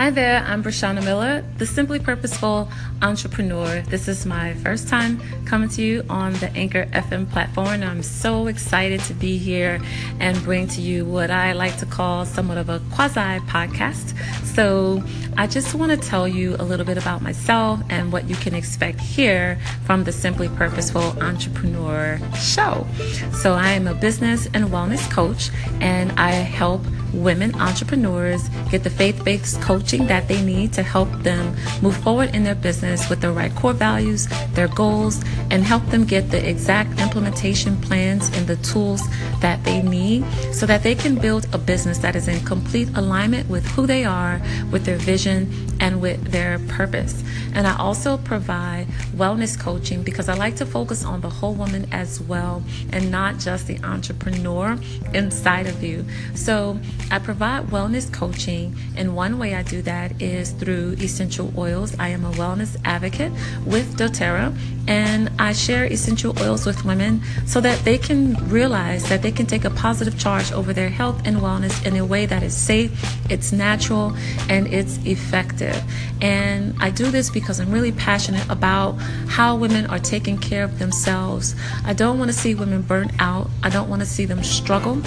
Hi there, I'm Brashana Miller, the Simply Purposeful Entrepreneur. This is my first time coming to you on the Anchor FM platform, and I'm so excited to be here and bring to you what I like to call somewhat of a quasi podcast. So, I just want to tell you a little bit about myself and what you can expect here from the Simply Purposeful Entrepreneur show. So, I am a business and wellness coach, and I help women entrepreneurs get the faith based coaching that they need to help them move forward in their business with the right core values, their goals, and help them get the exact implementation plans and the tools that they need so that they can build a business that is in complete alignment with who they are, with their vision, and with their purpose. And I also provide wellness coaching because I like to focus on the whole woman as well and not just the entrepreneur inside of you. So I provide wellness coaching, and one way I do that is through essential oils. I am a wellness advocate with doTERRA, and I share essential oils with women so that they can realize that they can take a positive charge over their health and wellness in a way that is safe, it's natural, and it's effective. And I do this because I'm really passionate about how women are taking care of themselves. I don't want to see women burn out, I don't want to see them struggle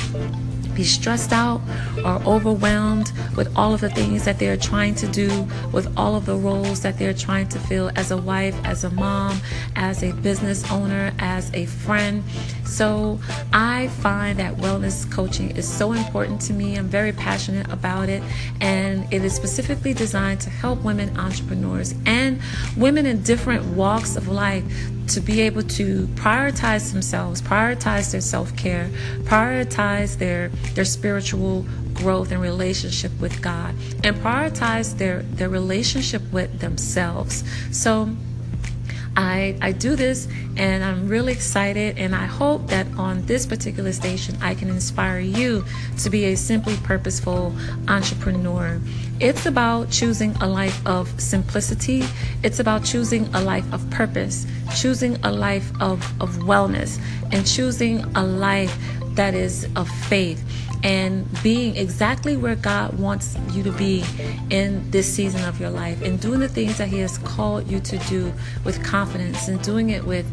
be stressed out or overwhelmed with all of the things that they're trying to do, with all of the roles that they're trying to fill as a wife, as a mom, as a business owner, as a friend. So I find that wellness coaching is so important to me. I'm very passionate about it, and it is specifically designed to help women entrepreneurs and women in different walks of life to be able to prioritize themselves, prioritize their self-care, prioritize their their spiritual growth and relationship with God, and prioritize their their relationship with themselves. So I, I do this and I'm really excited and I hope that on this particular station I can inspire you to be a simply purposeful entrepreneur. It's about choosing a life of simplicity. It's about choosing a life of purpose, choosing a life of, of wellness, and choosing a life that is of faith and being exactly where God wants you to be in this season of your life and doing the things that He has called you to do with confidence and doing it with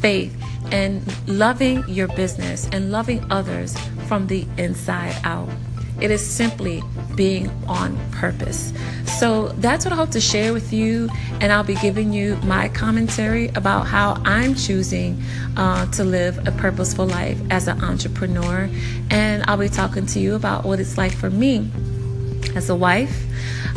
faith and loving your business and loving others from the inside out. It is simply being on purpose. So that's what I hope to share with you, and I'll be giving you my commentary about how I'm choosing uh, to live a purposeful life as an entrepreneur. And I'll be talking to you about what it's like for me as a wife.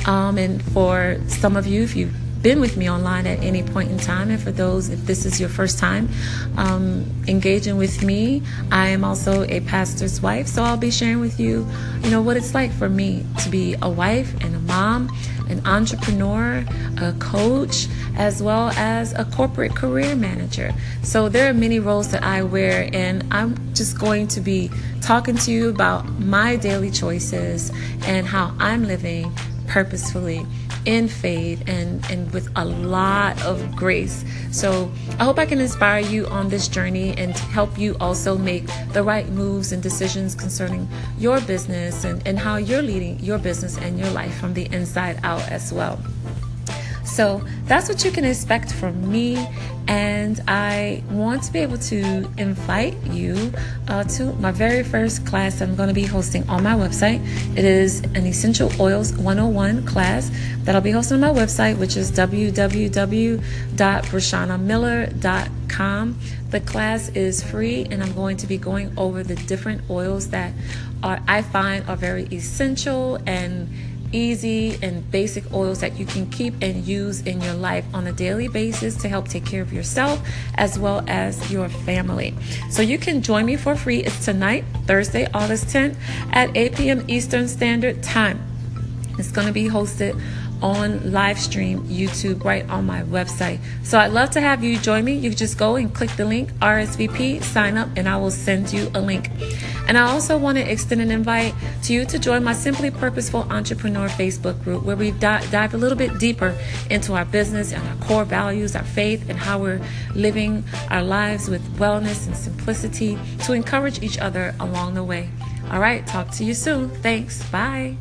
Um, and for some of you, if you've been with me online at any point in time. And for those, if this is your first time um, engaging with me, I am also a pastor's wife. So I'll be sharing with you, you know, what it's like for me to be a wife and a mom, an entrepreneur, a coach, as well as a corporate career manager. So there are many roles that I wear, and I'm just going to be talking to you about my daily choices and how I'm living purposefully in faith and, and with a lot of grace. So I hope I can inspire you on this journey and help you also make the right moves and decisions concerning your business and, and how you're leading your business and your life from the inside out as well. So that's what you can expect from me. And I want to be able to invite you uh, to my very first class I'm going to be hosting on my website. It is an Essential Oils 101 class that I'll be hosting on my website, which is www.brashanamiller.com. The class is free, and I'm going to be going over the different oils that are I find are very essential and easy and basic oils that you can keep and use in your life on a daily basis to help take care of yourself as well as your family. So you can join me for free. It's tonight, Thursday, August 10th at 8 p.m. Eastern Standard Time. It's going to be hosted on live stream YouTube right on my website. So I'd love to have you join me. You just go and click the link RSVP, sign up, and I will send you a link. And I also want to extend an invite to you to join my Simply Purposeful Entrepreneur Facebook group where we dive, dive a little bit deeper into our business and our core values, our faith, and how we're living our lives with wellness and simplicity to encourage each other along the way. All right, talk to you soon. Thanks. Bye.